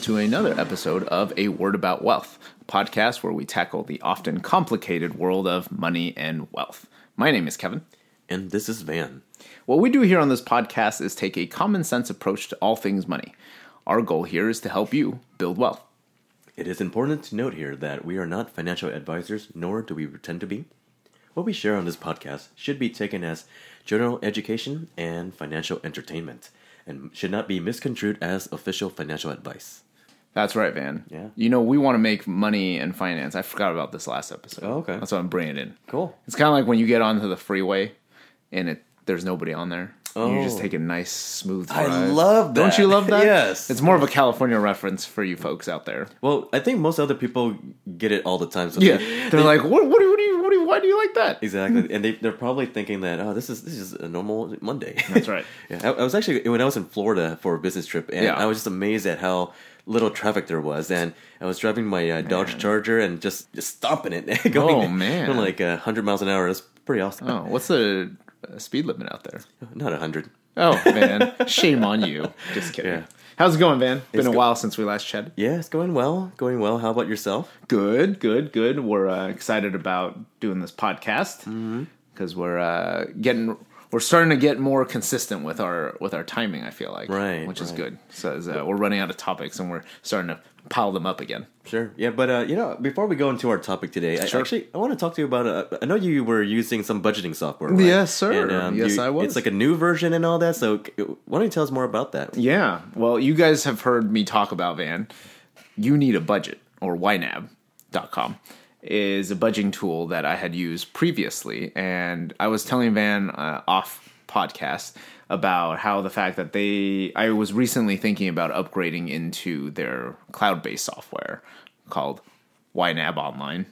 Welcome to another episode of A Word About Wealth, a podcast where we tackle the often complicated world of money and wealth. My name is Kevin. And this is Van. What we do here on this podcast is take a common sense approach to all things money. Our goal here is to help you build wealth. It is important to note here that we are not financial advisors, nor do we pretend to be. What we share on this podcast should be taken as general education and financial entertainment, and should not be misconstrued as official financial advice. That's right, Van. Yeah. You know, we want to make money and finance. I forgot about this last episode. Oh, okay. That's why I'm bringing in. Cool. It's kind of like when you get onto the freeway and it there's nobody on there. Oh. You just Oh. take a nice smooth I drive. love Don't you love that? Yes. It's more of a California reference for you folks out there. Well, I think most other people get it all the time. So Yeah. they- They're like, what, what, do you- what do you, what do you, why do you like that? exactly, and they they're probably thinking that oh, this is this is a normal Monday. That's right. yeah, I, I was actually when I was in Florida for a business trip, and Yeah. I was just amazed at how little traffic there was. And I was driving my uh, Dodge Charger and just just stomping it, going Oh, man. going like uh, hundred miles an hour. That's pretty awesome. Oh, what's the uh, speed limit out there? Not hundred. Oh, man. Shame on you. Just kidding. Yeah. How's it going, Van? Been a go- while since we last chatted. Yeah, it's going well. Going well. How about yourself? Good, good, good. We're uh, excited about doing this podcast Mm-hmm. because we're uh, getting we're starting to get more consistent with our with our timing. I feel like, Right, which is good. So uh, we're running out of topics and we're starting to pile them up again. Sure. Yeah, but uh, you know, before we go into our topic today, I actually I want to talk to you about. Uh, I know you were using some budgeting software. Right? Yes, sir. Yes, you- I was. It's like a new version and all that. So why don't you tell us more about that? Yeah. Well, you guys have heard me talk about Van. You need a budget or ynab.com is a budgeting tool that I had used previously and I was telling Van uh, off podcast about how the fact that they I was recently thinking about upgrading into their cloud-based software called YNAB Online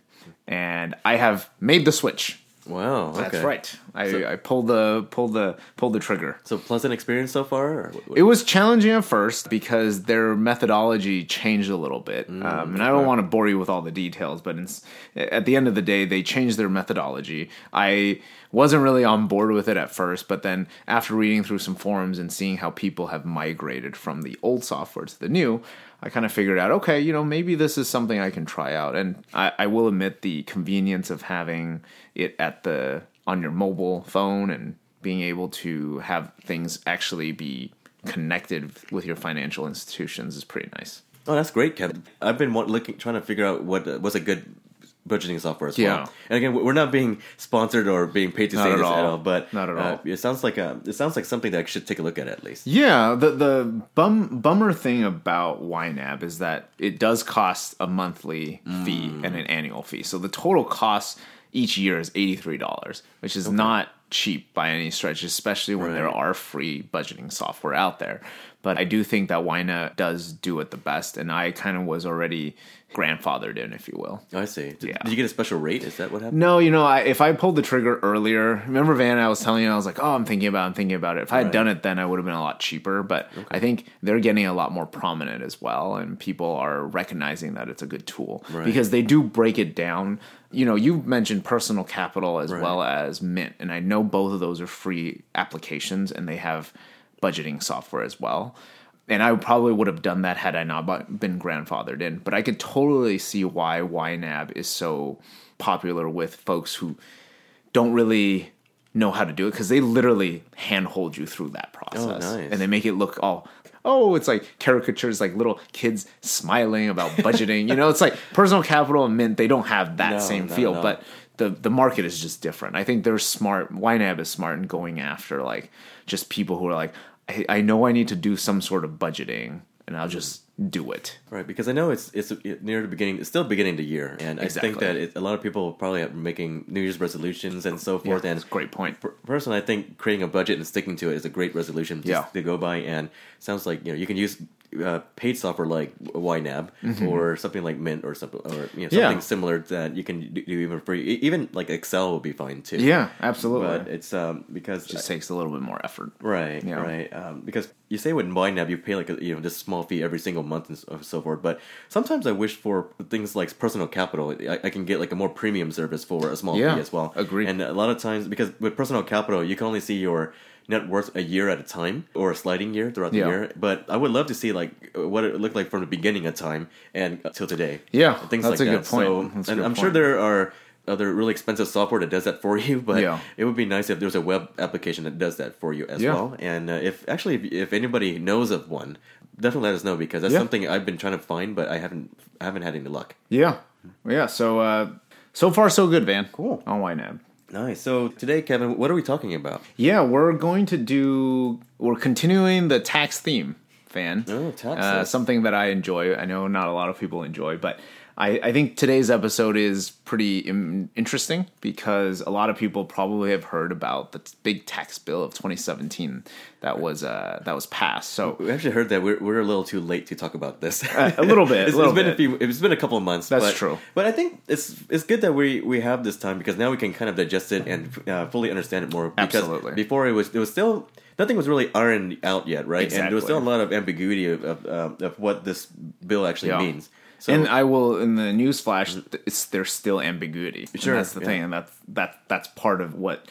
and I have made the switch. Wow. That's right. I, So- I pulled the pulled the pulled the trigger. So pleasant experience so far. Or what- It was challenging at first because their methodology changed a little bit, Mm, um, and I don't want to bore you with all the details. But it's, at the end of the day, they changed their methodology. I wasn't really on board with it at first, but then after reading through some forums and seeing how people have migrated from the old software to the new, I kind of figured out, okay, you know, maybe this is something I can try out. And I, I will admit the convenience of having it at the on your mobile phone and being able to have things actually be connected with your financial institutions is pretty nice. oh, that's great, Kevin. I've been looking, trying to figure out what was a good budgeting software as Yeah. well. And again, we're not being sponsored or being paid to Not say this all. at all. But Not at uh, all. it sounds like a, it sounds like something that I should take a look at at least. Yeah, the the bum bummer thing about YNAB is that it does cost a monthly fee and an annual fee. So the total cost each year is eighty three dollars, which is not cheap by any stretch, especially when there are free budgeting software out there. But I do think that YNAB does do it the best, and I kind of was already grandfathered in, if you will. Oh, I see. Did, Yeah. did you get a special rate? Is that what happened? No, you know, I, if I pulled the trigger earlier, remember Van, I was telling you, I was like, oh, I'm thinking about it, I'm thinking about it. If I had Right. done it then, I would have been a lot cheaper. But I think they're getting a lot more prominent as well. And people are recognizing that it's a good tool Right. because they do break it down. You know, you mentioned personal capital as Right. well as Mint. And I know both of those are free applications and they have budgeting software as well. And I probably would have done that had I not been grandfathered in. But I could totally see why YNAB is so popular with folks who don't really know how to do it because they literally handhold you through that oh, process. nice. And they make it look all oh, it's like caricatures, like little kids smiling about budgeting. you know, it's like personal capital and mint, they don't have that No, same no, feel, no. but the the market is just different. I think they're smart. YNAB is smart in going after like just people who are like, I, I know I need to do some sort of budgeting, and I'll just do it. Right, because I know it's it's near the beginning. It's still beginning of the year, and I think that it, a lot of people probably are making New Year's resolutions and so forth. Yeah, and that's a great point. per- personally, I think creating a budget and sticking to it is a great resolution Yeah. to go by. And sounds like you know you can use uh, paid software like YNAB or something like Mint or something or you know, something Mm-hmm. Yeah. similar that you can do even free. Even like Excel will be fine too. Yeah, absolutely. but it's um because it just takes a little bit more effort. Right, Yeah. right. Um, because you say with YNAB, you pay like a you know this small fee every single month and so, forth. But sometimes I wish for things like personal capital, I, I can get like a more premium service for a small Yeah, fee as well. agreed. And a lot of times, because with personal capital, you can only see your net worth a year at a time or a sliding year throughout the Yeah. year. But I would love to see like what it looked like from the beginning of time and till today. Yeah, things that's like a that. good point. So, That's a and good I'm sure there are other really expensive software that does that for you, but Yeah. it would be nice if there was a web application that does that for you as Yeah. well. And uh, if actually if, if anybody knows of one, definitely let us know because that's Yeah. something I've been trying to find, but I haven't I haven't had any luck. Yeah, yeah. So uh, so far so good, Van. Cool. on YNAB. Nice. So today, Kevin, what are we talking about? Yeah, we're going to do. We're continuing the tax theme, Van. Oh, taxes. Uh, something that I enjoy. I know not a lot of people enjoy, but I, I think today's episode is pretty Im- interesting because a lot of people probably have heard about the t- big tax bill of 2017 that was uh, that was passed. So We actually heard that we're, we're a little too late to talk about this. Uh, a little bit, it's, little it's been bit. a few. It's been a couple of months. That's but, true. But I think it's it's good that we we have this time because now we can kind of digest it and uh, fully understand it more. Because Absolutely. Before it was it was still nothing was really ironed out yet, right? Exactly. And there was still a lot of ambiguity of of, uh, of what this bill actually Yeah. means. So and I will in the news flash. It's there's still ambiguity. And Sure, that's the yeah. thing, and that's that that's part of what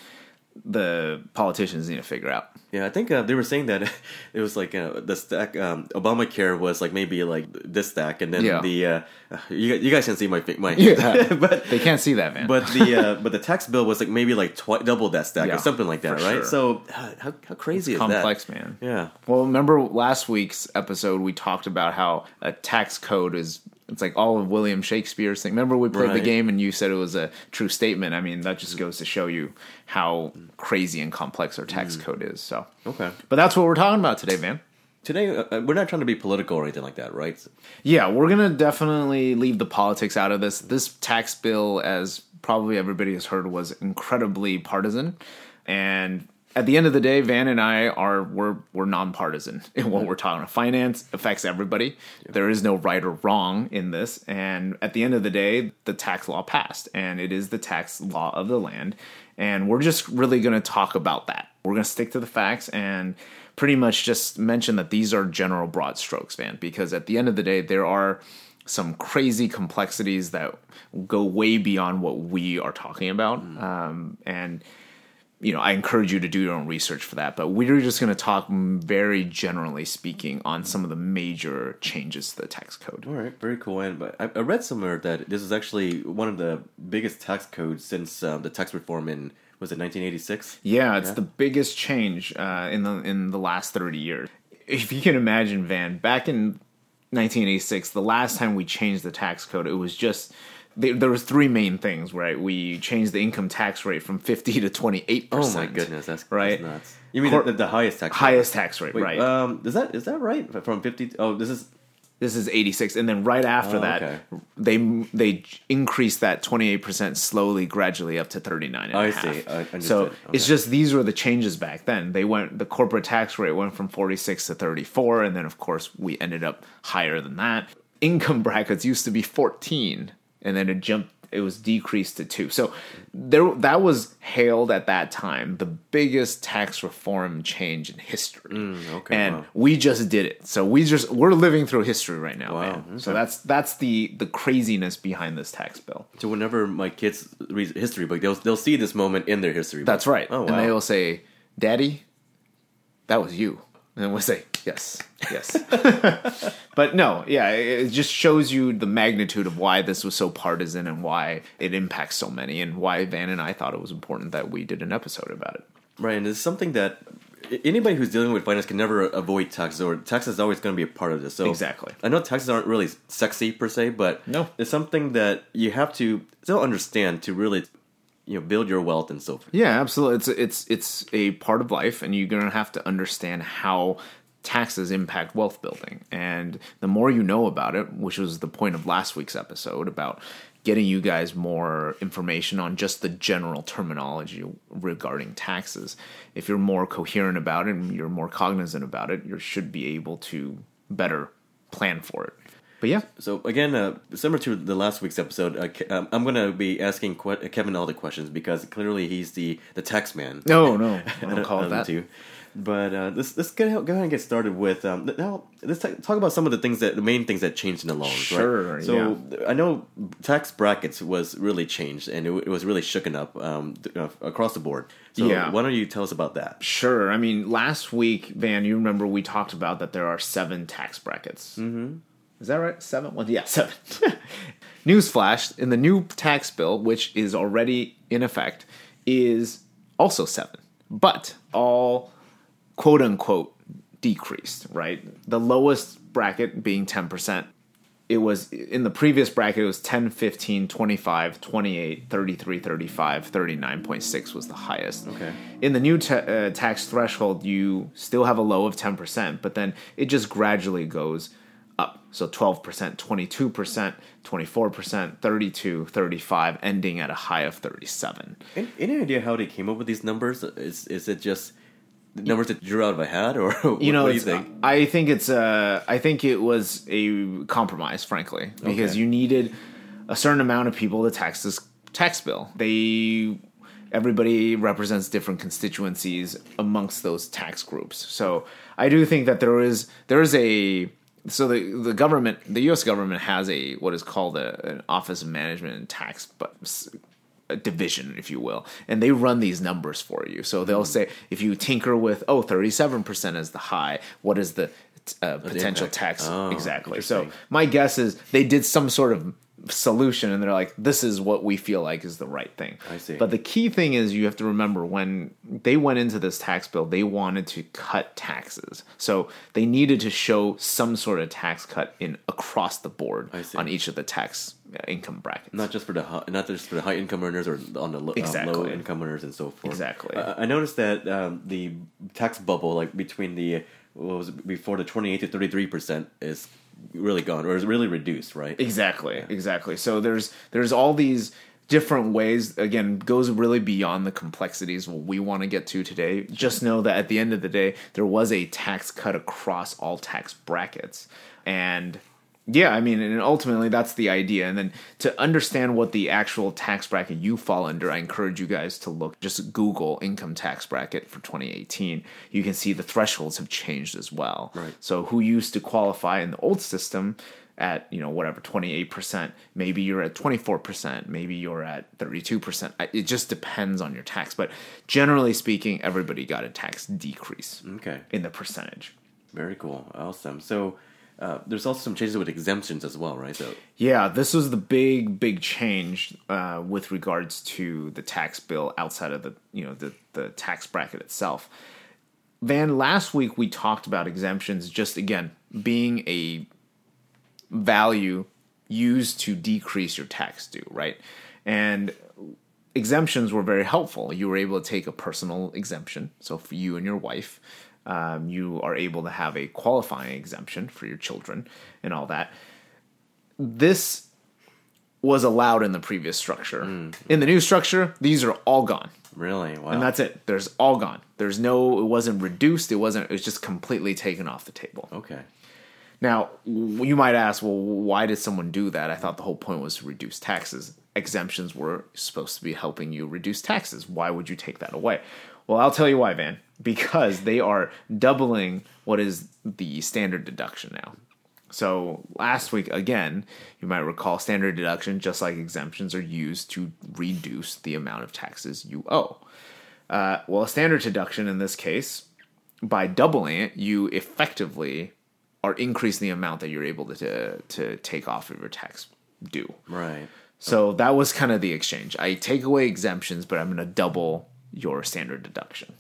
the politicians need to figure out. Yeah, I think uh, they were saying that it was like uh, the stack. Um, Obamacare was like maybe like this stack, and then Yeah. the uh, you, you guys can see my my Yeah. but They can't see that, man. but the uh, but the tax bill was like maybe like twi- double that stack Yeah, or something like that, right? sure. So uh, how how crazy is complex, that? man. Yeah, Well, remember last week's episode we talked about how a tax code is it's like all of William Shakespeare's thing. Remember we played the game and you said it was a true statement. I mean, that just goes to show you how crazy and complex our tax Mm. code is. So, okay. but that's what we're talking about today, man. Today uh, uh, we're not trying to be political or anything like that, right? Yeah, we're gonna definitely leave the politics out of this. This tax bill, as probably everybody has heard, was incredibly partisan, and at the end of the day, Van and I are we're we're nonpartisan in what we're talking about. Finance affects everybody. There is no right or wrong in this, and at the end of the day, the tax law passed, and it is the tax law of the land, and we're just really going to talk about that. We're going to stick to the facts and pretty much just mention that these are general broad strokes, Van, because at the end of the day, there are some crazy complexities that go way beyond what we are talking about. Um, and, you know, I encourage you to do your own research for that. But we're just going to talk very generally speaking on some of the major changes to the tax code. All right, very cool. And but I, I read somewhere that this is actually one of the biggest tax codes since um, the tax reform in was it 1986? Yeah, it's the biggest change uh, in the in the last thirty years. If you can imagine, Van, back in 1986, the last time we changed the tax code, it was just there, there was three main things, right? We changed the income tax rate from 50 to 28%. Oh my goodness, that's right. That's nuts. You mean Cor- the, the highest tax? rate? Highest tax rate, Wait, right? Um, is that is that right? From 50? Oh, this is this is 86, and then right after Oh, that, okay. they they increased that 28 percent slowly, gradually up to 39 and a half. see. I. So Okay. it's just these were the changes back then. They went the corporate tax rate went from 46 to 34 and then of course we ended up higher than that. Income brackets used to be 14 and then it jumped it was decreased to 2. So there that was hailed at that time the biggest tax reform change in history. Mm, okay, And wow. we just did it. So we just we're living through history right now, Wow, man. So that's that's the the craziness behind this tax bill. so. Whenever my kids read history book, they'll they'll see this moment in their history. book. That's right. Oh wow. And they will say, Daddy, that was you. And we'll say, Yes, yes. but no, yeah, it it just shows you the magnitude of why this was so partisan and why it impacts so many and why Van and I thought it was important that we did an episode about it. Right, and it's something that anybody who's dealing with finance can never avoid taxes, or taxes is always going to be a part of this. So Exactly. I know taxes aren't really sexy per se, but No. it's something that you have to still understand to really, you know, build your wealth and so forth. Yeah, absolutely. It's it's it's a part of life, and you're gonna have to understand how taxes impact wealth building. And the more you know about it, which was the point of last week's episode about getting you guys more information on just the general terminology regarding taxes. If you're more coherent about it and you're more cognizant about it, you should be able to better plan for it. But yeah, So again, uh, similar to the last week's episode, uh, Ke- um, I'm going to be asking que- Kevin all the questions because clearly he's the the tax man. no, no, I don't call it that. two. But uh, let's let's go ahead, go ahead and get started with um, now. Let's ta- talk about some of the things that the main things that changed in the laws. Sure, Right? So I know tax brackets was really changed and it, it was really shooken up um, th- uh, across the board. So Yeah. why don't you tell us about that? Sure. I mean, last week, Van, you remember we talked about that there are seven tax brackets. Mm-hmm. Is that right? Seven? Well, yeah, seven. Newsflash: in the new tax bill, which is already in effect, is also seven, but all quote unquote decreased. Right, the lowest bracket being ten percent. It was in the previous bracket, it was 10, 15, 25, 28, 33, 35, 39.6 was the highest. Okay. In the new ta- uh, tax threshold, you still have a low of 10%, but then it just gradually goes up. So 12%, 22%, 24%, 32, 35, ending at a high of 37. Any, any idea how they came up with these numbers? Is is it just numbers that drew out of a hat, or what, You know, what do you think? I think it's uh, I think it was a compromise, frankly, because Okay. you needed a certain amount of people to tax this tax bill. They everybody represents different constituencies amongst those tax groups. So I do think that there is there is a so the the government the U.S. government has a what is called a, an Office of Management and Tax, but a division, if you will, and they run these numbers for you. So they'll say if you tinker with oh 37% is the high, what is the uh, potential impact. tax Oh, exactly? So my guess is they did some sort of solution and they're like this is what we feel like is the right thing. I see. But the key thing is you have to remember when they went into this tax bill, they wanted to cut taxes. So they needed to show some sort of tax cut in across the board I see. on each of the tax uh, income brackets. Not just for the hi- not just for the high income earners or on the lo- uh, low income earners and so forth. Exactly. Uh, I noticed that um, the tax bubble, like between the what was it, before the twenty eight to thirty three percent, is really gone or is really reduced, right? Exactly, exactly. So there's there's all these different ways again goes really beyond the complexities what we want to get to today just know that at the end of the day there was a tax cut across all tax brackets and yeah i mean and ultimately that's the idea. And then to understand what the actual tax bracket you fall under i encourage you guys to look just google income tax bracket for 2018 you can see the thresholds have changed as well. Right. so who used to qualify in the old system at you know whatever 28% maybe you're at 24% maybe you're at 32% it just depends on your tax. But generally speaking everybody got a tax decrease Okay, in the percentage. Very cool, awesome. So. Uh, there's also some changes with exemptions as well, right? So yeah this was the big big change uh, with regards to the tax bill outside of the you know the, the tax bracket itself van last week we talked about exemptions just again being a value used to decrease your tax due, right? And exemptions were very helpful. You were able to take a personal exemption. So for you and your wife, um, you are able to have a qualifying exemption for your children and all that. This was allowed in the previous structure. In the new structure, these are all gone. really, wow, And that's it. There's all gone. There's no, it wasn't reduced. It wasn't, it was just completely taken off the table. okay. Now, you might ask, well, why did someone do that? I thought the whole point was to reduce taxes. Exemptions were supposed to be helping you reduce taxes. Why would you take that away? Well, I'll tell you why, Van. Because they are doubling what is the standard deduction now. So last week, again, you might recall standard deduction, just like exemptions, are used to reduce the amount of taxes you owe. Uh, well, a standard deduction in this case, by doubling it, you effectively are increasing the amount that you're able to to, to take off of your tax due. Right. So that was kind of the exchange. I take away exemptions, but I'm going to double your standard deduction.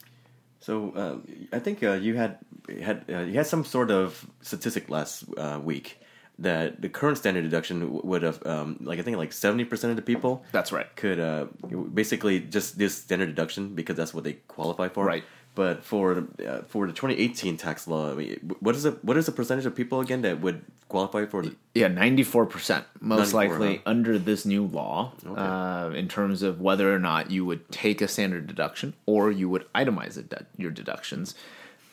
So uh, I think uh, you had had uh, you had some sort of statistic last uh, week that the current standard deduction would have um, like I think like seventy percent of the people That's right. could uh, basically just this standard deduction because that's what they qualify for. Right. But for uh, for the 2018 tax law, I mean, what is the what is the percentage of people again that would qualify for the Yeah, ninety four percent, most 94, likely huh? under this new law, uh, in terms of whether or not you would take a standard deduction or you would itemize de- your deductions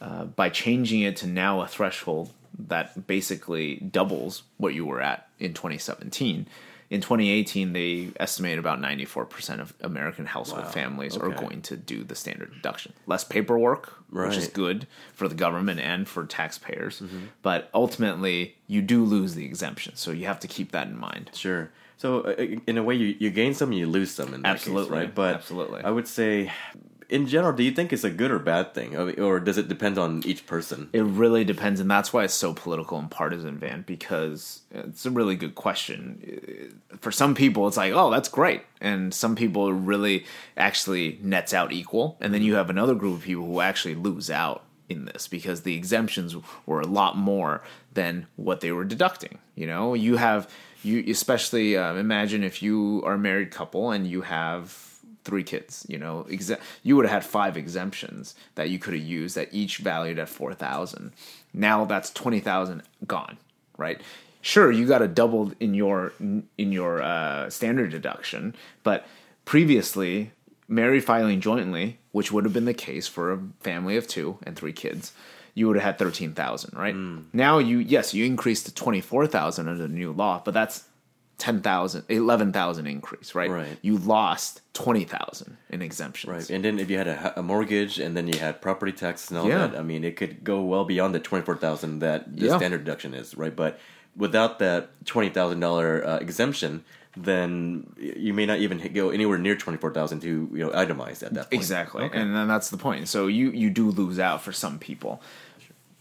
uh, by changing it to now a threshold that basically doubles what you were at in 2017. In 2018 they estimate about 94% of American household Wow, families are going to do the standard deduction. Less paperwork, which is good for the government and for taxpayers, Mm-hmm. but ultimately you do lose the exemption, so you have to keep that in mind. Sure. So uh, in a way, you, you gain some, you lose some in that Absolutely, case, right? But absolutely. I would say, in general, do you think it's a good or bad thing, or does it depend on each person? It really depends, and that's why it's so political and partisan, Van. Because it's a really good question. For some people, it's like, "Oh, that's great," and some people really actually nets out equal, and then you have another group of people who actually lose out in this because the exemptions were a lot more than what they were deducting. You know, you have you especially uh, imagine if you are a married couple and you have three kids you know? Exe- you would have had five exemptions that you could have used that each valued at 4000 now that's 20000 gone right? Sure you got a doubled in your in your uh, standard deduction but previously married filing jointly which would have been the case for a family of two and three kids you would have had 13000 right? Now you yes you increased to 24000 under the new law but that's 10,000 11,000 increase right Right. you lost 20,000 in exemptions Right, and then if you had a, a mortgage and then you had property taxes and all Yeah. that, I mean, it could go well beyond the twenty four thousand that the Yeah. standard deduction is, right? But without that twenty thousand dollar uh, exemption, then you may not even go anywhere near twenty four thousand to you know itemize at that point. Exactly. Okay. And then that's the point. So you you do lose out for some people.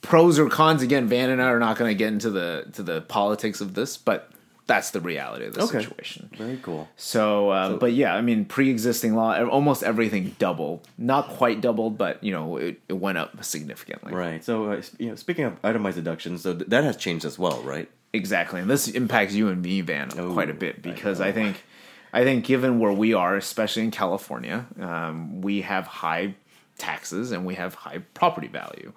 Pros or cons again, Van and I are not going to get into the to the politics of this, but that's the reality of the Okay. situation. Very cool. So, uh, but yeah, I mean, pre-existing law, almost everything doubled. Not quite doubled, but you know, it, it went up significantly. Right. So, uh, you know, speaking of itemized deductions, so th- that has changed as well, right? Exactly, and this impacts you and me, Van, Oh, quite a bit because know. I, think, I think, given where we are, especially in California, um, we have high taxes and we have high property value.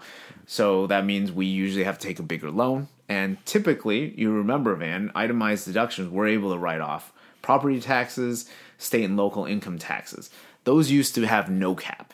So that means we usually have to take a bigger loan, and typically, you remember, Van, itemized deductions, we're able to write off property taxes, state and local income taxes. Those used to have no cap.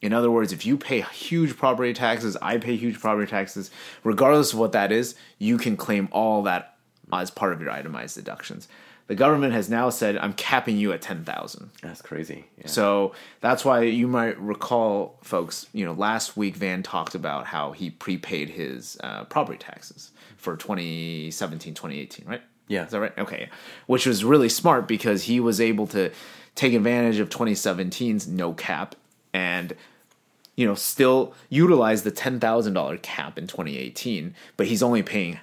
In other words, if you pay huge property taxes, I pay huge property taxes, regardless of what that is, you can claim all that as part of your itemized deductions. The government has now said, I'm capping you at 10,000. That's crazy. Yeah. So that's why you might recall, folks, you know, last week Van talked about how he prepaid his uh, property taxes for 2017, 2018, right? Yeah. Is that right? Okay. Which was really smart because he was able to take advantage of 2017's no cap and you know still utilize the $10,000 cap in 2018, but he's only paying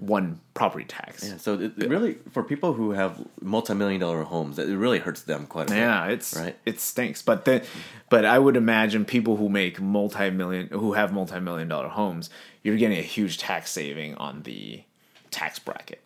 one property tax. Yeah, so it, it really, for people who have multi-million dollar homes, it really hurts them quite a bit. Yeah, it's Right. it stinks. But the but I would imagine people who make multi million who have multi million dollar homes, you're getting a huge tax saving on the tax bracket.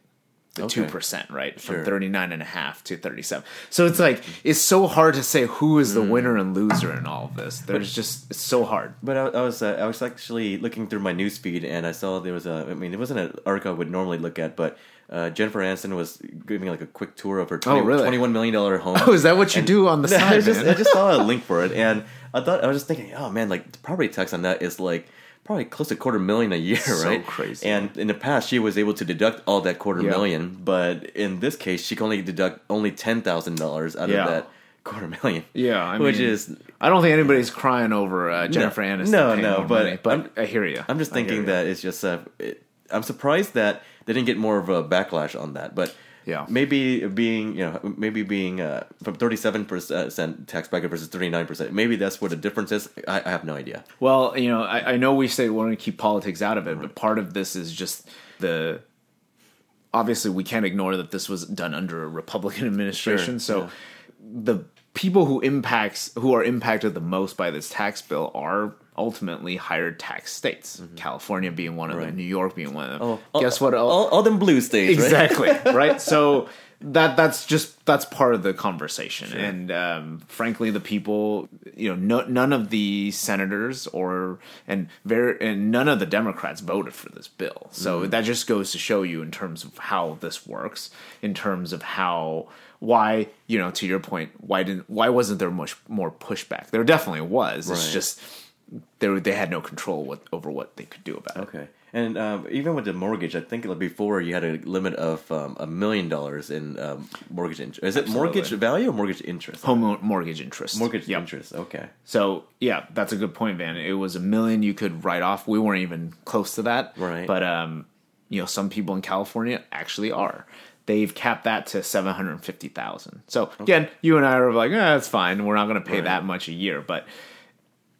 The Okay. two percent, right? From Sure. thirty nine and a half to thirty seven. So it's like it's so hard to say who is the Mm. winner and loser in all of this. There's just it's so hard. But I, I was uh, I was actually looking through my news feed and I saw there was a I mean it wasn't an article I would normally look at but uh, Jennifer Aniston was giving like a quick tour of her 20, Oh, really? 21 million dollar home. Oh, is that what you And- do on the side, I just? I just saw a link for it and I thought I was just thinking oh man like the property tax on that is like probably close to quarter million a year So right crazy. and in the past she was able to deduct all that quarter Yeah. million but in this case she can only deduct only ten thousand dollars out Yeah. of that quarter million Yeah, I which mean, is I don't think anybody's crying over uh, Jennifer Aniston. no, no, but money, but I'm- I hear you. I'm just thinking that it's just uh, it, I'm surprised that they didn't get more of a backlash on that, but Yeah. maybe being you know maybe being uh, from 37 percent tax bracket versus 39 percent, maybe that's what the difference is. I, I have no idea. Well, you know, I, I know we say we want to keep politics out of it, but part of this is just the. Obviously, we can't ignore that this was done under a Republican administration. Sure, so, yeah. the people who impacts who are impacted the most by this tax bill are ultimately higher tax states. California being one of them, Mm-hmm. New York being one of them. Oh, Guess all, what? All, all them blue states, exactly right so that that's just that's part of the conversation and um, frankly the people you know no, none of the senators or and very and none of the democrats voted for this bill so Mm-hmm. that just goes to show you in terms of how this works in terms of how why you know to your point why didn't why wasn't there much more pushback there definitely was it's just they were, they had no control what, over what they could do about it Okay. And um, even with the mortgage, I think like before you had a limit of um, a million dollars in um, mortgage interest. Is it mortgage value or mortgage interest? Home mortgage interest. mortgage Yep. interest. Okay. So yeah, that's a good point, Van. It was a million you could write off. We weren't even close to that, Right. But um, you know, some people in California actually are. They've capped that to seven hundred fifty thousand. So again, you and I are like, eh, that's fine. We're not going to pay Right. that much a year, but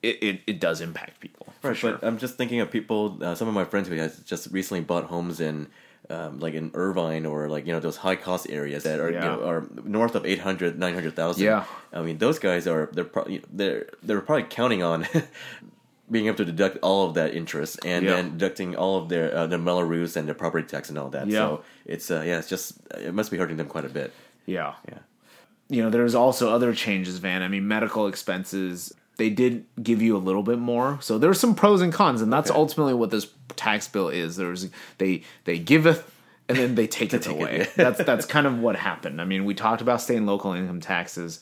it, it, it does impact people for Right, sure. but I'm just thinking of people. Uh, some of my friends who has just recently bought homes in, um, like in Irvine or like you know those high cost areas that are Yeah. you know, are north of 800, 900,000. Yeah. I mean those guys are they're probably they're they're probably counting on. Being able to deduct all of that interest and Yeah. then deducting all of their uh, the Belarus and their property tax and all that, Yeah. so it's uh, yeah, it's just it must be hurting them quite a bit. yeah. Yeah, you know, there's also other changes, Van. I mean, medical expenses, they did give you a little bit more. So there's some pros and cons, and that's Okay. ultimately what this tax bill is. There's they they giveth and then they take it take it, away. yeah. that's that's kind of what happened. I mean, we talked about state and local income taxes.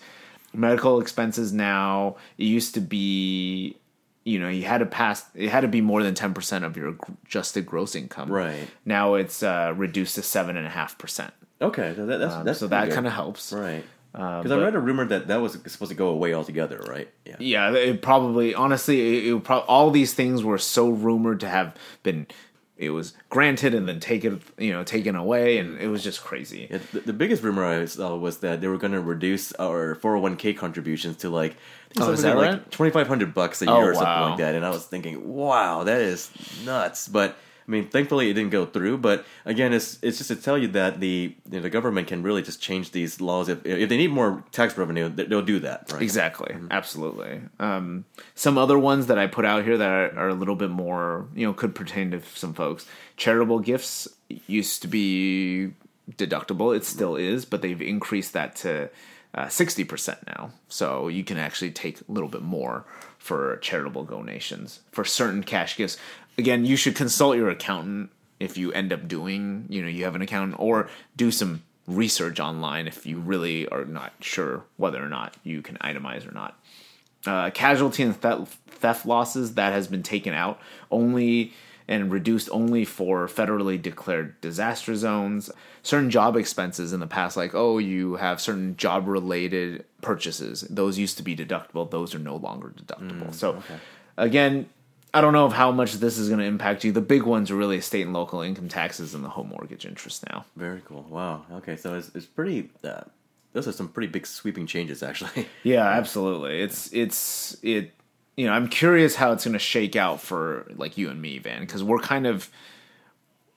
Medical expenses now, it used to be you know, you had to pass it had to be more than 10% of your adjusted gross income. Right. Now it's uh, reduced to seven and a half percent. okay, so that, that's that's So that kind of helps. right. Because but- I read a rumor that that was supposed to go away altogether, right? Yeah. Yeah, it probably honestly, it, it all these things were so rumored to have been. It was granted and then taken, you know, taken away, and it was just crazy. Yeah, the, the biggest rumor I saw was that they were going to reduce our 401k contributions to like, Oh, is that like right? 2500 bucks a Oh, year or something wow. like that. And I was thinking, wow, that is nuts. But I mean, thankfully it didn't go through. But again, it's it's just to tell you that the you know, the government can really just change these laws if if they need more tax revenue, they- they'll do that. Right? Exactly, absolutely. Um, some other ones that I put out here that are, are a little bit more, you know, could pertain to some folks. Charitable gifts used to be deductible; it still is, but they've increased that to uh, sixty percent now. So you can actually take a little bit more for charitable donations for certain cash gifts. Again, you should consult your accountant if you end up doing, you know, you have an accountant, or do some research online if you really are not sure whether or not you can itemize or not. Uh, casualty and theft, theft losses that has been taken out only and reduced only for federally declared disaster zones. Certain job expenses in the past, like oh, you have certain job related purchases, those used to be deductible. Those are no longer deductible. so, again, I don't know of how much this is going to impact you. The big ones are really state and local income taxes and the home mortgage interest now. Very cool. Wow. Okay, so it's it's pretty. Uh, those are some pretty big sweeping changes, actually. Yeah, absolutely. It's it's it. You know, I'm curious how it's going to shake out for like you and me, Van, because we're kind of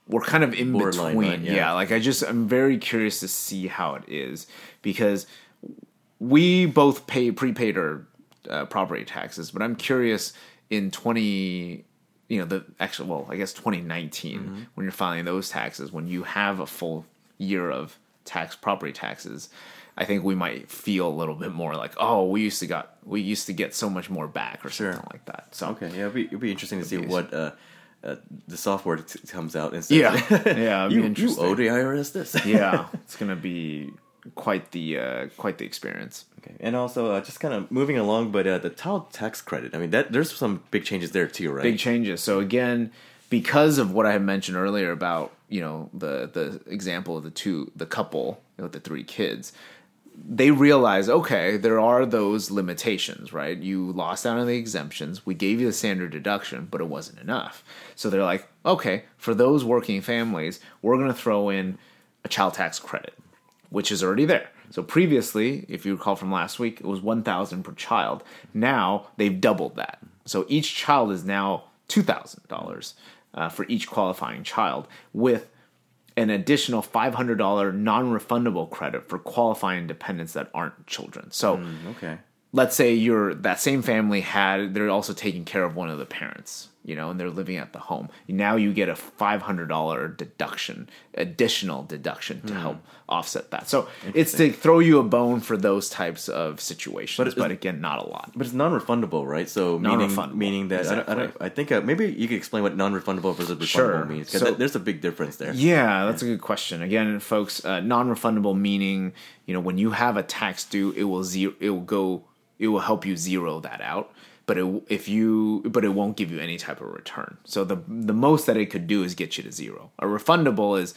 we're kind of in Borderline, between. right? Yeah. Yeah. like I just I'm very curious to see how it is because we both pay prepaid or uh, property taxes, but I'm curious in 20 you know the actually well I guess 2019 Mm-hmm. when you're filing those taxes when you have a full year of tax property taxes I think we might feel a little bit more like oh we used to got we used to get so much more back or Sure. something like that so Okay, yeah, it'd be, it'd be interesting to see be- what uh, uh, the software t- comes out says. Yeah. Yeah, you, you the IRS this. yeah it's gonna be quite the uh, quite the experience Okay, and also uh, just kind of moving along, but uh, the child tax credit. I mean, that there's some big changes there too, right? big changes. So again, because of what I had mentioned earlier about you know the the example of the two the couple with the three kids, they realize okay there are those limitations, right? You lost out on the exemptions. We gave you the standard deduction, but it wasn't enough. So they're like, okay, for those working families, we're going to throw in a child tax credit, which is already there. So previously, if you recall from last week, it was one thousand per child. Now they've doubled that. So each child is now two thousand uh, dollars for each qualifying child, with an additional five hundred dollar non refundable credit for qualifying dependents that aren't children. So Okay. let's say you're that same family had they're also taking care of one of the parents you know and they're living at the home now you get a $500 deduction additional deduction to help offset that so it's to throw you a bone for those types of situations But but, again not a lot But it's non-refundable, right? So meaning, Non-refundable, meaning that I, don't, I, don't. I think uh, maybe you could explain what non-refundable versus refundable Sure. means. So- there's a big difference there. Yeah, that's a good question. Again, folks, uh, non-refundable meaning you know when you have a tax due, it will zero, it will go, it will help you zero that out. But it, if you but it won't give you any type of return. So the the most that it could do is get you to zero. A refundable is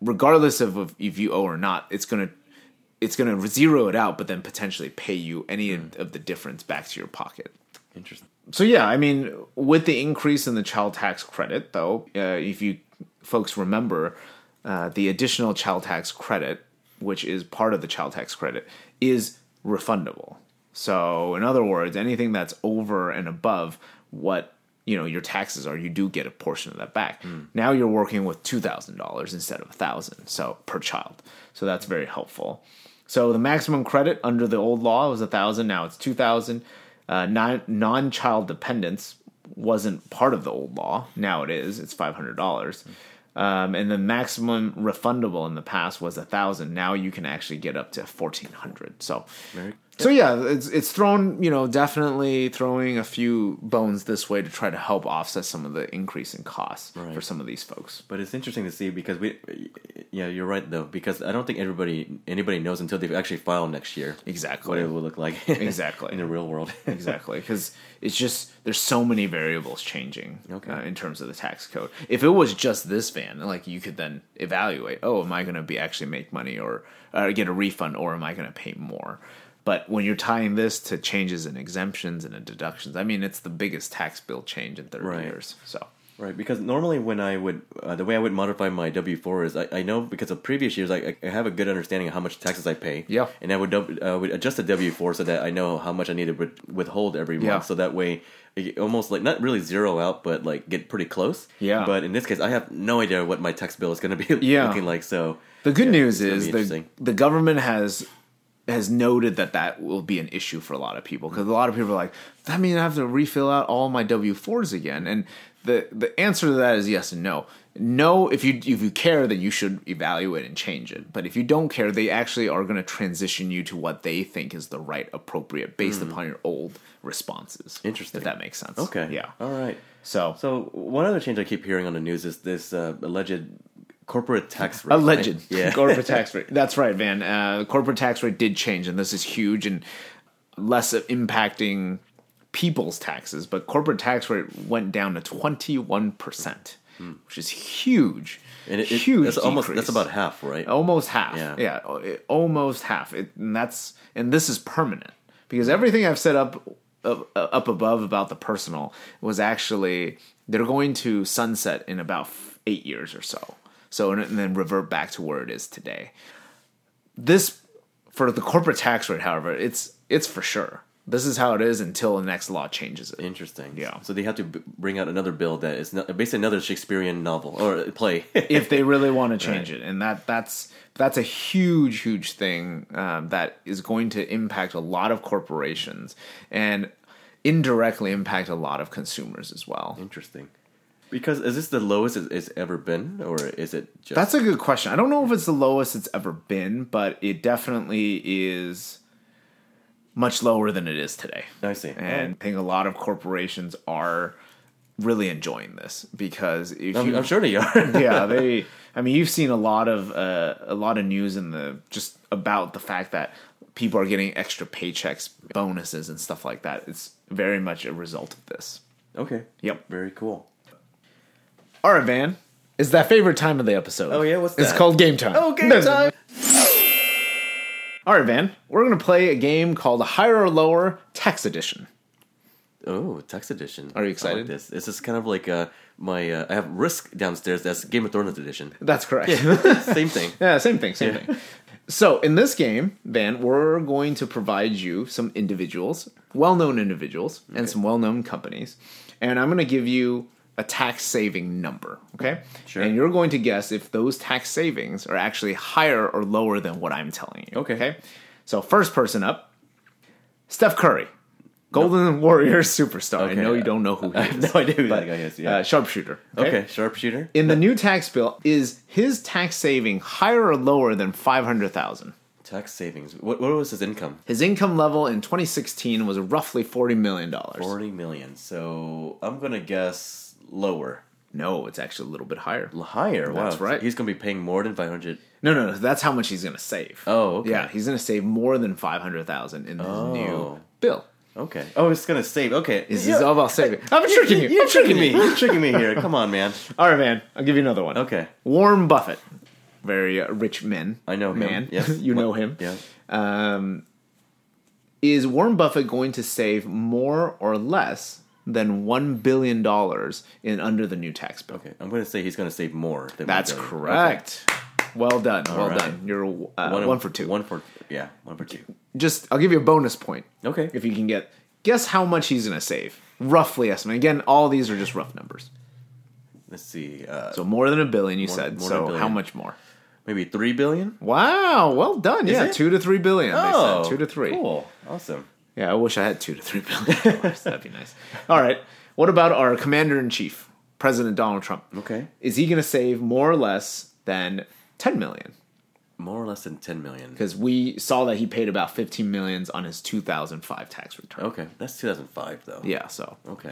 regardless of if- if you owe or not, it's gonna it's gonna zero it out, but then potentially pay you any of the difference back to your pocket. Interesting. So yeah, I mean, with the increase in the child tax credit, though, uh, if you folks remember, uh, the additional child tax credit, which is part of the child tax credit, is refundable. So in other words, anything that's over and above what you know your taxes are, you do get a portion of that back. Now you're working with two thousand dollars instead of a thousand, so per child. So that's very helpful. So the maximum credit under the old law was a thousand. Now it's two thousand. Uh, non child dependence wasn't part of the old law. Now it is. It's five hundred dollars. Um, and the maximum refundable in the past was a thousand. Now you can actually get up to fourteen hundred. So, Very- so yeah, it's it's thrown you know definitely throwing a few bones this way to try to help offset some of the increase in costs for some of these folks. But it's interesting to see because we, yeah, you're right though because I don't think everybody anybody knows until they actually file next year Exactly. what it will look like Exactly. in the real world. exactly because it's just there's so many variables changing Okay. uh, in terms of the tax code if it was just this van like you could then evaluate oh am i going to be actually make money or uh, get a refund or am i going to pay more but when you're tying this to changes in exemptions and in deductions i mean it's the biggest tax bill change in 30 Right. years so Right, because normally when I would, uh, the way I would modify my W four is I, I know because of previous years I, I have a good understanding of how much taxes I pay. Yeah. and I would uh, would adjust the W four so that I know how much I need to withhold every month. Yeah. So that way, it almost like not really zero out, but like get pretty close. Yeah. But in this case, I have no idea what my tax bill is going to be Yeah. looking like. So The good Yeah, news is the the government has has noted that that will be an issue for a lot of people because a lot of people are like, that means I have to refill out all my W fours again, and the the answer to that is yes and no. No, if you if you care, then you should evaluate and change it. But if you don't care, they actually are going to transition you to what they think is the right appropriate based upon your old responses. Interesting. if that makes sense. okay, yeah. all right. So, So one other change I keep hearing on the news is this uh, alleged corporate tax rate. right? Alleged. yeah. corporate tax rate. That's right, Van. Uh, corporate tax rate did change, and this is huge and less impacting people's taxes, but corporate tax rate went down to 21%, which is huge. and it, it, huge. That's almost that's about half, right? almost half. Yeah. Yeah, it- almost half. It, and that's and this is permanent because everything I've set up up, up above about the personal was actually they're going to sunset in about eight years or so. So and, then revert back to where it is today. This for the corporate tax rate, however, it's it's for sure. This is how it is until the next law changes it. Interesting. Yeah. So they have to b- bring out another bill that is not, basically another Shakespearean novel or play. if they really want to change it, and that that's that's a huge, huge thing um, that is going to impact a lot of corporations and indirectly impact a lot of consumers as well. Interesting. Because is this the lowest it's, ever been, or is it just? That's a good question. I don't know if it's the lowest it's ever been, but it definitely is much lower than it is today. I see. And I think a lot of corporations are really enjoying this because if I'm, you, I'm sure they are. yeah, they. I mean, you've seen a lot of uh, a lot of news in the just about the fact that people are getting extra paychecks, bonuses, and stuff like that. It's very much a result of this. okay. Yep. Very cool. All right, Van. It's that favorite time of the episode. Oh, yeah? What's It's called game time. Oh, game time. All right, Van. We're gonna play a game called Higher or Lower Tax Edition. Oh, tax edition. Are you I like excited? this this is kind of like uh, my. Uh, I have Risk downstairs. That's Game of Thrones edition. That's correct. Same thing. Yeah, same thing, same thing. So in this game, Van, we're going to provide you some individuals, well-known individuals, and some well-known companies, and I'm going to give you a tax saving number. Okay, Sure. And you're going to guess if those tax savings are actually higher or lower than what I'm telling you. Okay. Okay. So first person up, Steph Curry, Golden Warriors superstar. Okay. I Okay. know you don't know who he I is. no idea but, that guy is. Yeah. uh, sharpshooter. okay. Sharpshooter. In the new tax bill, is his tax saving higher or lower than five hundred thousand? Tax savings. What, what was his income? His income level in 2016 was roughly forty million dollars. Forty million. So I'm gonna guess lower. No, it's actually a little bit higher. Higher. Wow. That's right. He's gonna be paying more than five hundred. No, no, no. That's how much he's going to save. Oh, okay. Yeah, he's going to save more than five hundred thousand in this Oh. new bill. Okay. Oh, it's gonna save. Okay. This is all about saving. I'm tricking you. You're I'm tricking me. you. You're tricking me here. Come on, man. All right, man. I'll give you another one. Okay. Warren Buffett, very uh, rich man. I know him. man. Yes. you know him. Yeah. Um, is Warren Buffett going to save more or less than one billion dollars in under the new tax bill? Okay. I'm gonna say he's gonna save more. Than That's one correct. Well done. well right. done. You're uh, Okay. one, for two. One for yeah. One for two. Just I'll give you a bonus point Okay. if you can get guess how much he's going to save. Roughly estimate. Again, all these are just rough numbers. Let's see. Uh, So more than a billion, you More- said. more so how much more? maybe three billion. Wow, well done. yeah, it? two to three billion. They said two to three. Oh, Cool. Awesome. Yeah, I wish I had two to three billion dollars. That'd be nice. All right. What about our commander in chief, President Donald Trump? Okay. Is he going to save more or less than ten million? More or less than ten million. Because we saw that he paid about fifteen millions on his two thousand five tax return. Okay, that's 2005 though. Yeah. So Okay.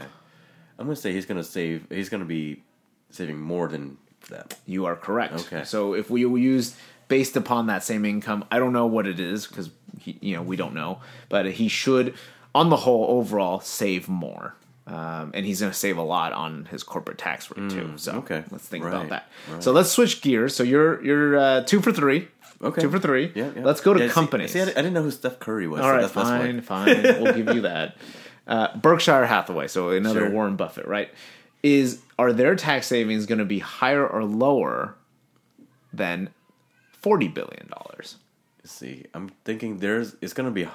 I'm gonna say he's gonna save. He's gonna be saving more than that. you are correct. Okay. So if we use based upon that same income, I don't know what it is because you know we don't know, but he should, on the whole, overall save more. Um, and he's going to save a lot on his corporate tax rate too. So Mm, okay. let's think Right, about that. right. So let's switch gears. So you're you're uh, two for three. Okay. Two for three. Yeah. yeah. Let's go to Yeah, see- companies. See, I, didn't, I didn't know who Steph Curry was. All so right, that's fine, fine. We'll give you that. Uh, Berkshire Hathaway, so another Sure. Warren Buffett, right? Is are their tax savings going to be higher or lower than forty billion dollars? See, I'm thinking there's. It's gonna be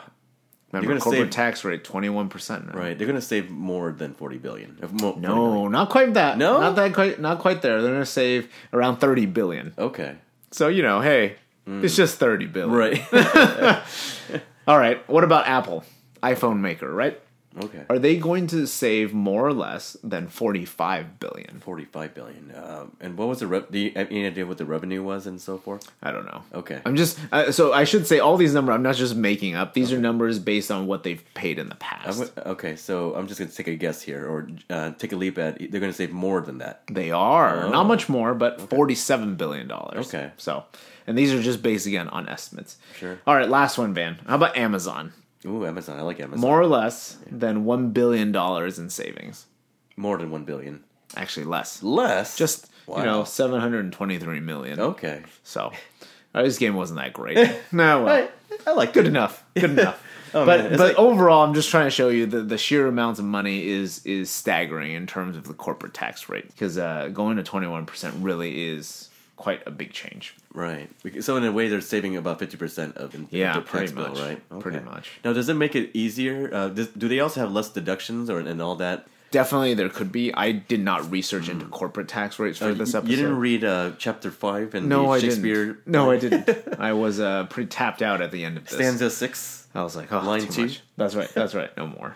Remember, corporate save- tax rate twenty one percent. right. They're gonna save more than 40 billion. If mo- No, billion. not quite that. No? not that quite. Not quite there. They're going to save around thirty billion. Okay. So you know, hey, hmm. it's just thirty billion. Right. All right. What about Apple, iPhone maker? Right? Okay. Are they going to save more or less than forty five billion? 45 billion. Um, and what was the rev? Do you have any idea what the revenue was and so forth? I don't know. Okay. I'm just uh, so I should say all these numbers. I'm not just making up. These are numbers based on what they've paid in the I'm past. okay, so I'm just gonna take a guess here, or uh, take a leap at. They're gonna save more than that. they are not much more, but forty-seven billion dollars. Okay. So, and these are just based again on estimates. Sure. All right, last one, Van. How about Amazon? Ooh, Amazon. I like Amazon. More or less than one billion dollars in savings. More than one billion. Actually, less. Less. Just Wow. you know, seven hundred and twenty-three million. Okay. So, uh, this game wasn't that great. no, well, I, I like good enough. Good enough. Oh, but but like- overall, I'm just trying to show you that the sheer amounts of money is is staggering in terms of the corporate tax rate because uh, going to 21 percent really is quite a big change. Right. So in a way, they're saving about fifty percent of the Yeah, the pretty tax bill, much. right? Pretty much. Now, does it make it easier? Uh, does, do they also have less deductions or and all that? Definitely, there could be. I did not research into corporate tax rates for Uh, this episode. You didn't read uh, chapter five and no, I Shakespeare didn't. No, I didn't. I was uh, pretty tapped out at the end of this. stanza six. I was like, oh, Line too two? much. That's right. That's right. No more.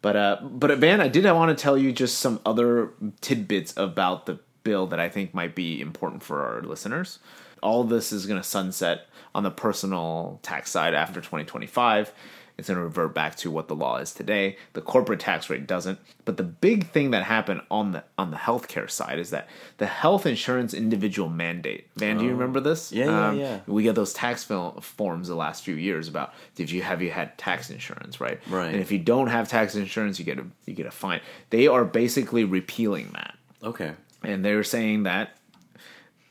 But uh, but Van, I did. I want to tell you just some other tidbits about the bill that I think might be important for our listeners. All this is going to sunset on the personal tax side after 2025. It's going to revert back to what the law is today. The corporate tax rate doesn't. But the big thing that happened on the on the healthcare side is that the health insurance individual mandate. Van, do you remember this? Oh. Yeah, yeah, Um, yeah. we get those tax forms the last few years about did you have you had tax insurance, right? Right. And if you don't have tax insurance, you get a you get a fine. They are basically repealing that, Okay. and they're saying that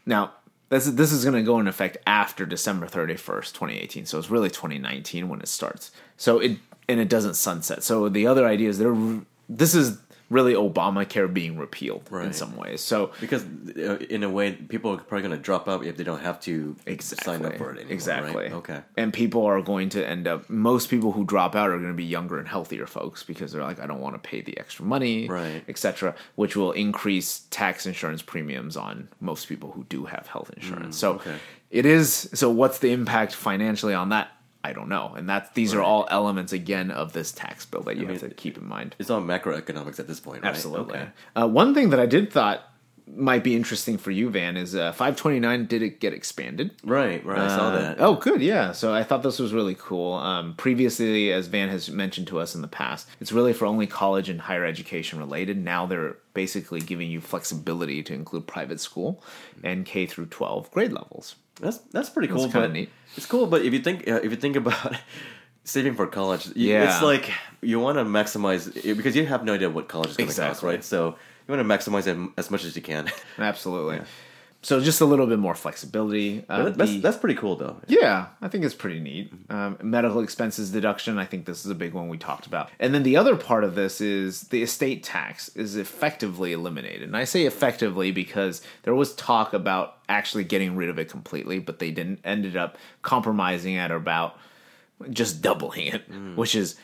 now. This is, this is going to go in effect after December 31st, 2018. So it's really 2019 when it starts. So it and it doesn't sunset. So the other idea is they're this is really Obamacare being repealed in some ways. So Because uh, in a way, people are probably going to drop out if they don't have to exactly sign up for it anymore. exactly Right? Okay. and people are going to end up most people who drop out are going to be younger and healthier folks because they're like i don't want to pay the extra money Right. etc which will increase tax insurance premiums on most people who do have health insurance so Mm, okay. it is so what's the impact financially on that i don't know and that these are all elements again of this tax bill that you mean, have to keep in mind It's all macroeconomics at this point, right? Absolutely. Okay. Uh, one thing that I did thought might be interesting for you, Van, is uh, 529 did it get expanded? Right, right. I saw Uh, that. Oh, good. Yeah. So I thought this was really cool. Um, previously, as Van has mentioned to us in the past, it's really for only college and higher education related. Now they're basically giving you flexibility to include private school and K through 12 grade levels. That's that's pretty cool. kinda but neat. It's cool, but if you think uh, if you think about saving for college. Yeah. It's like you want to maximize because you have no idea what college is going to cost, right? So you want to maximize it as much as you can. Absolutely. So just a little bit more flexibility. But that's the- that's pretty cool though. Yeah, I think it's pretty neat. Um, medical expenses deduction, I think this is a big one we talked about. And then the other part of this is the estate tax is effectively eliminated. And I say effectively because there was talk about actually getting rid of it completely, but they didn't. Ended up compromising at about just doubling it, which is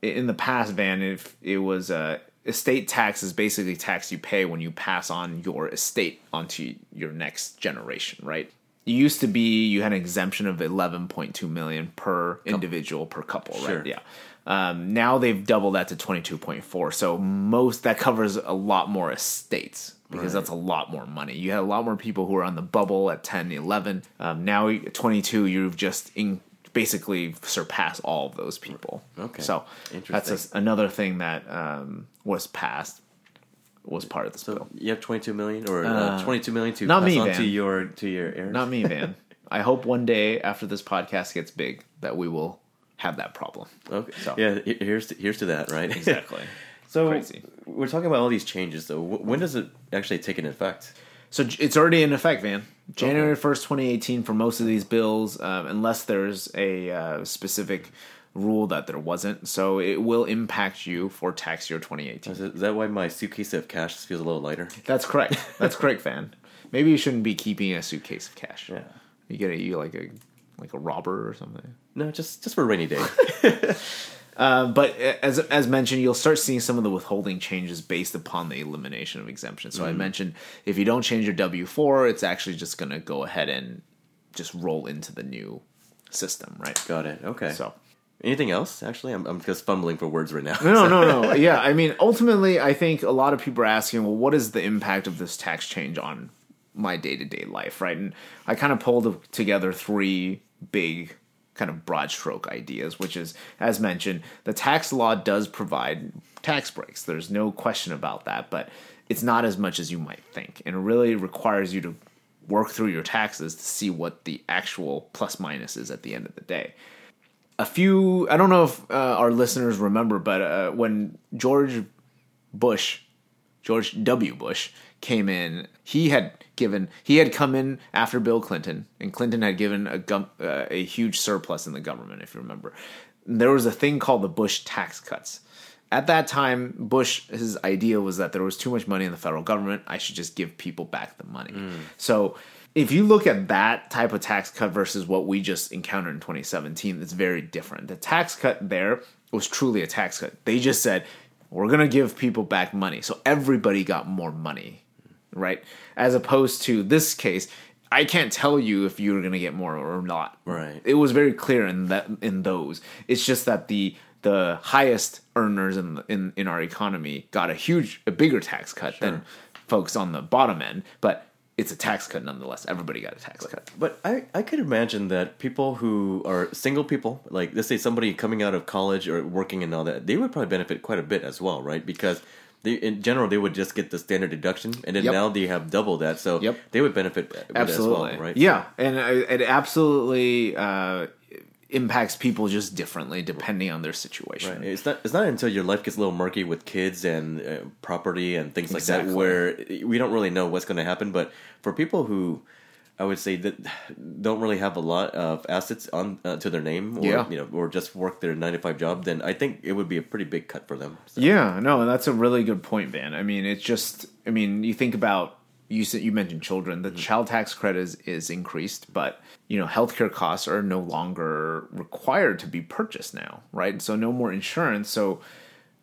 in the past, Van, if it was uh, estate tax is basically tax you pay when you pass on your estate onto your next generation, right? It used to be you had an exemption of 11.2 million per individual per couple, Sure. right? Yeah. Um, now they've doubled that to 22.4. So most that covers a lot more estates because that's a lot more money. You had a lot more people who were on the bubble at 10, 11. Um, now 22, you've just in, basically surpass all of those people. Okay. So that's a, another thing that um, was passed was part of this So bill. you have twenty two million or uh, twenty two million to not pass me, Van. to your to your heirs. Not me, Van. I hope one day after this podcast gets big that we will have that problem. Okay. So- Yeah. Here's to, here's to that, right? Exactly. so Crazy. we're talking about all these changes, though. When does it actually take an effect? So it's already in effect, Van. January first, twenty eighteen, for most of these bills, um, unless there's a uh, specific rule that there wasn't. So it will impact you for tax year twenty eighteen. Is, that why my suitcase of cash feels a little lighter? That's correct. That's correct, Van. Maybe you shouldn't be keeping a suitcase of cash. Yeah. You get a you like a like a robber or something. No, just just for a rainy day. Uh, but as as mentioned, you'll start seeing some of the withholding changes based upon the elimination of exemptions. So I mentioned if you don't change your W four, it's actually just going to go ahead and just roll into the new system, right? Got it. Okay. So anything else? Actually, I'm I'm just fumbling for words right now. no, no, no. Yeah, I mean, ultimately, I think a lot of people are asking, well, what is the impact of this tax change on my day to day life, right? And I kind of pulled together three big kind of broad stroke ideas, which is, as mentioned, the tax law does provide tax breaks. There's no question about that, but it's not as much as you might think. And it really requires you to work through your taxes to see what the actual plus minus is at the end of the day a few i don't know if uh, our listeners remember but uh, when george bush george w. Bush came in. He had given he had come in after bill clinton and clinton had given a gum, uh, a huge surplus in the government if you remember. There was a thing called the bush tax cuts. At that time bush his idea was that there was too much money in the federal government i should just give people back the money. So if you look at that type of tax cut versus what we just encountered in 2017 it's very different. The tax cut there was truly a tax cut. They just said we're going to give people back money. So everybody got more money right? As opposed to this case i can't tell you if you're going to get more or not. Right. it was very clear in that in those. It's just that the the highest earners in in in our economy got a huge a bigger tax cut than folks on the bottom end. But it's a tax cut nonetheless everybody got a tax cut But I, I could imagine that people who are single people, like let's say somebody coming out of college or working and all that, they would probably benefit quite a bit as well, right? Because they, in general, they would just get the standard deduction, and then Yep. now they have double that, so Yep. they would benefit absolutely as well, right? yeah and it absolutely uh, impacts people just differently depending on their situation Right. It's not. It's not until your life gets a little murky with kids and uh, property and things like Exactly. that where we don't really know what's going to happen. But for people who, I would say that don't really have a lot of assets on uh, to their name, or Yeah. you know, or just work their nine to five job, then I think it would be a pretty big cut for them. So, Yeah, no, that's a really good point, Van. I mean, it's just, I mean, you think about you said you mentioned children. The child tax credit is, is increased, but you know, healthcare costs are no longer required to be purchased now, right? So no more insurance. So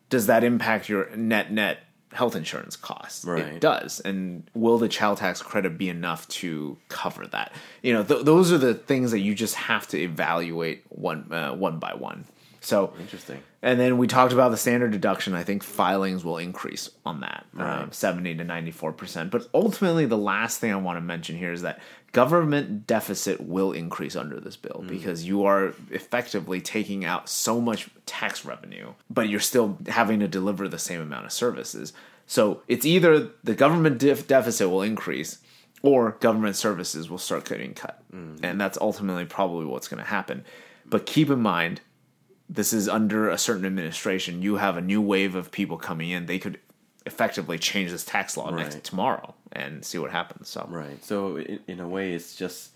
does that impact your net net health insurance costs? Right. It does. And will the child tax credit be enough to cover that? You know, th- those are the things that you just have to evaluate one uh, one by one. So Interesting. and then we talked about the standard deduction. I think filings will increase on that, um, 70 to 94%. But ultimately, the last thing I want to mention here is that government deficit will increase under this bill because you are effectively taking out so much tax revenue, but you're still having to deliver the same amount of services. So it's either the government def- deficit will increase or government services will start getting cut. And that's ultimately probably what's going to happen. But keep in mind, this is under a certain administration. You have a new wave of people coming in. They could effectively change this tax law Right. next tomorrow and see what happens. So Right. So in, in a way, it's just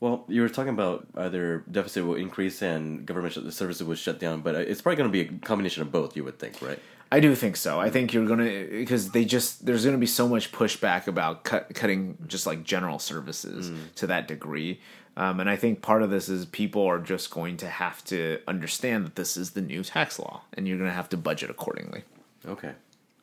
well, you were talking about either deficit will increase and government sh- services will shut down, but uh, it's probably going to be a combination of both. You would think, right? I do think so. I think you're gonna because they just there's gonna be so much pushback about cut, cutting just like general services to that degree, um, and I think part of this is people are just going to have to understand that this is the new tax law, and you're gonna have to budget accordingly. Okay.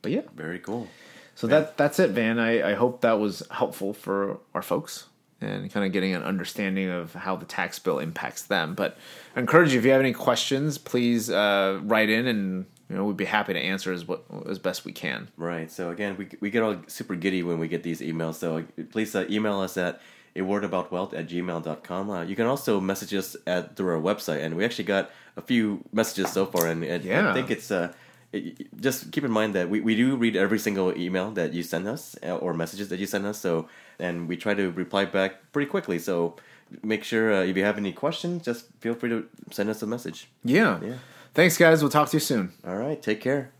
But yeah, Very cool. so that that's it, Van. I, I hope that was helpful for our folks and kind of getting an understanding of how the tax bill impacts them. But I encourage you if you have any questions, please uh, write in, and you know we'd be happy to answer as what as best we can. Right. So again, we we get all super giddy when we get these emails. So please uh, email us at a word about wealth at gmail.com. Uh, you can also message us at through our website, and we actually got a few messages so far, and, and I think it's uh. it- just keep in mind that we, we do read every single email that you send us uh, or messages that you send us so and we try to reply back pretty quickly so make sure uh, if you have any questions just feel free to send us a message Yeah. Yeah. Thanks, guys. We'll talk to you soon. all right take care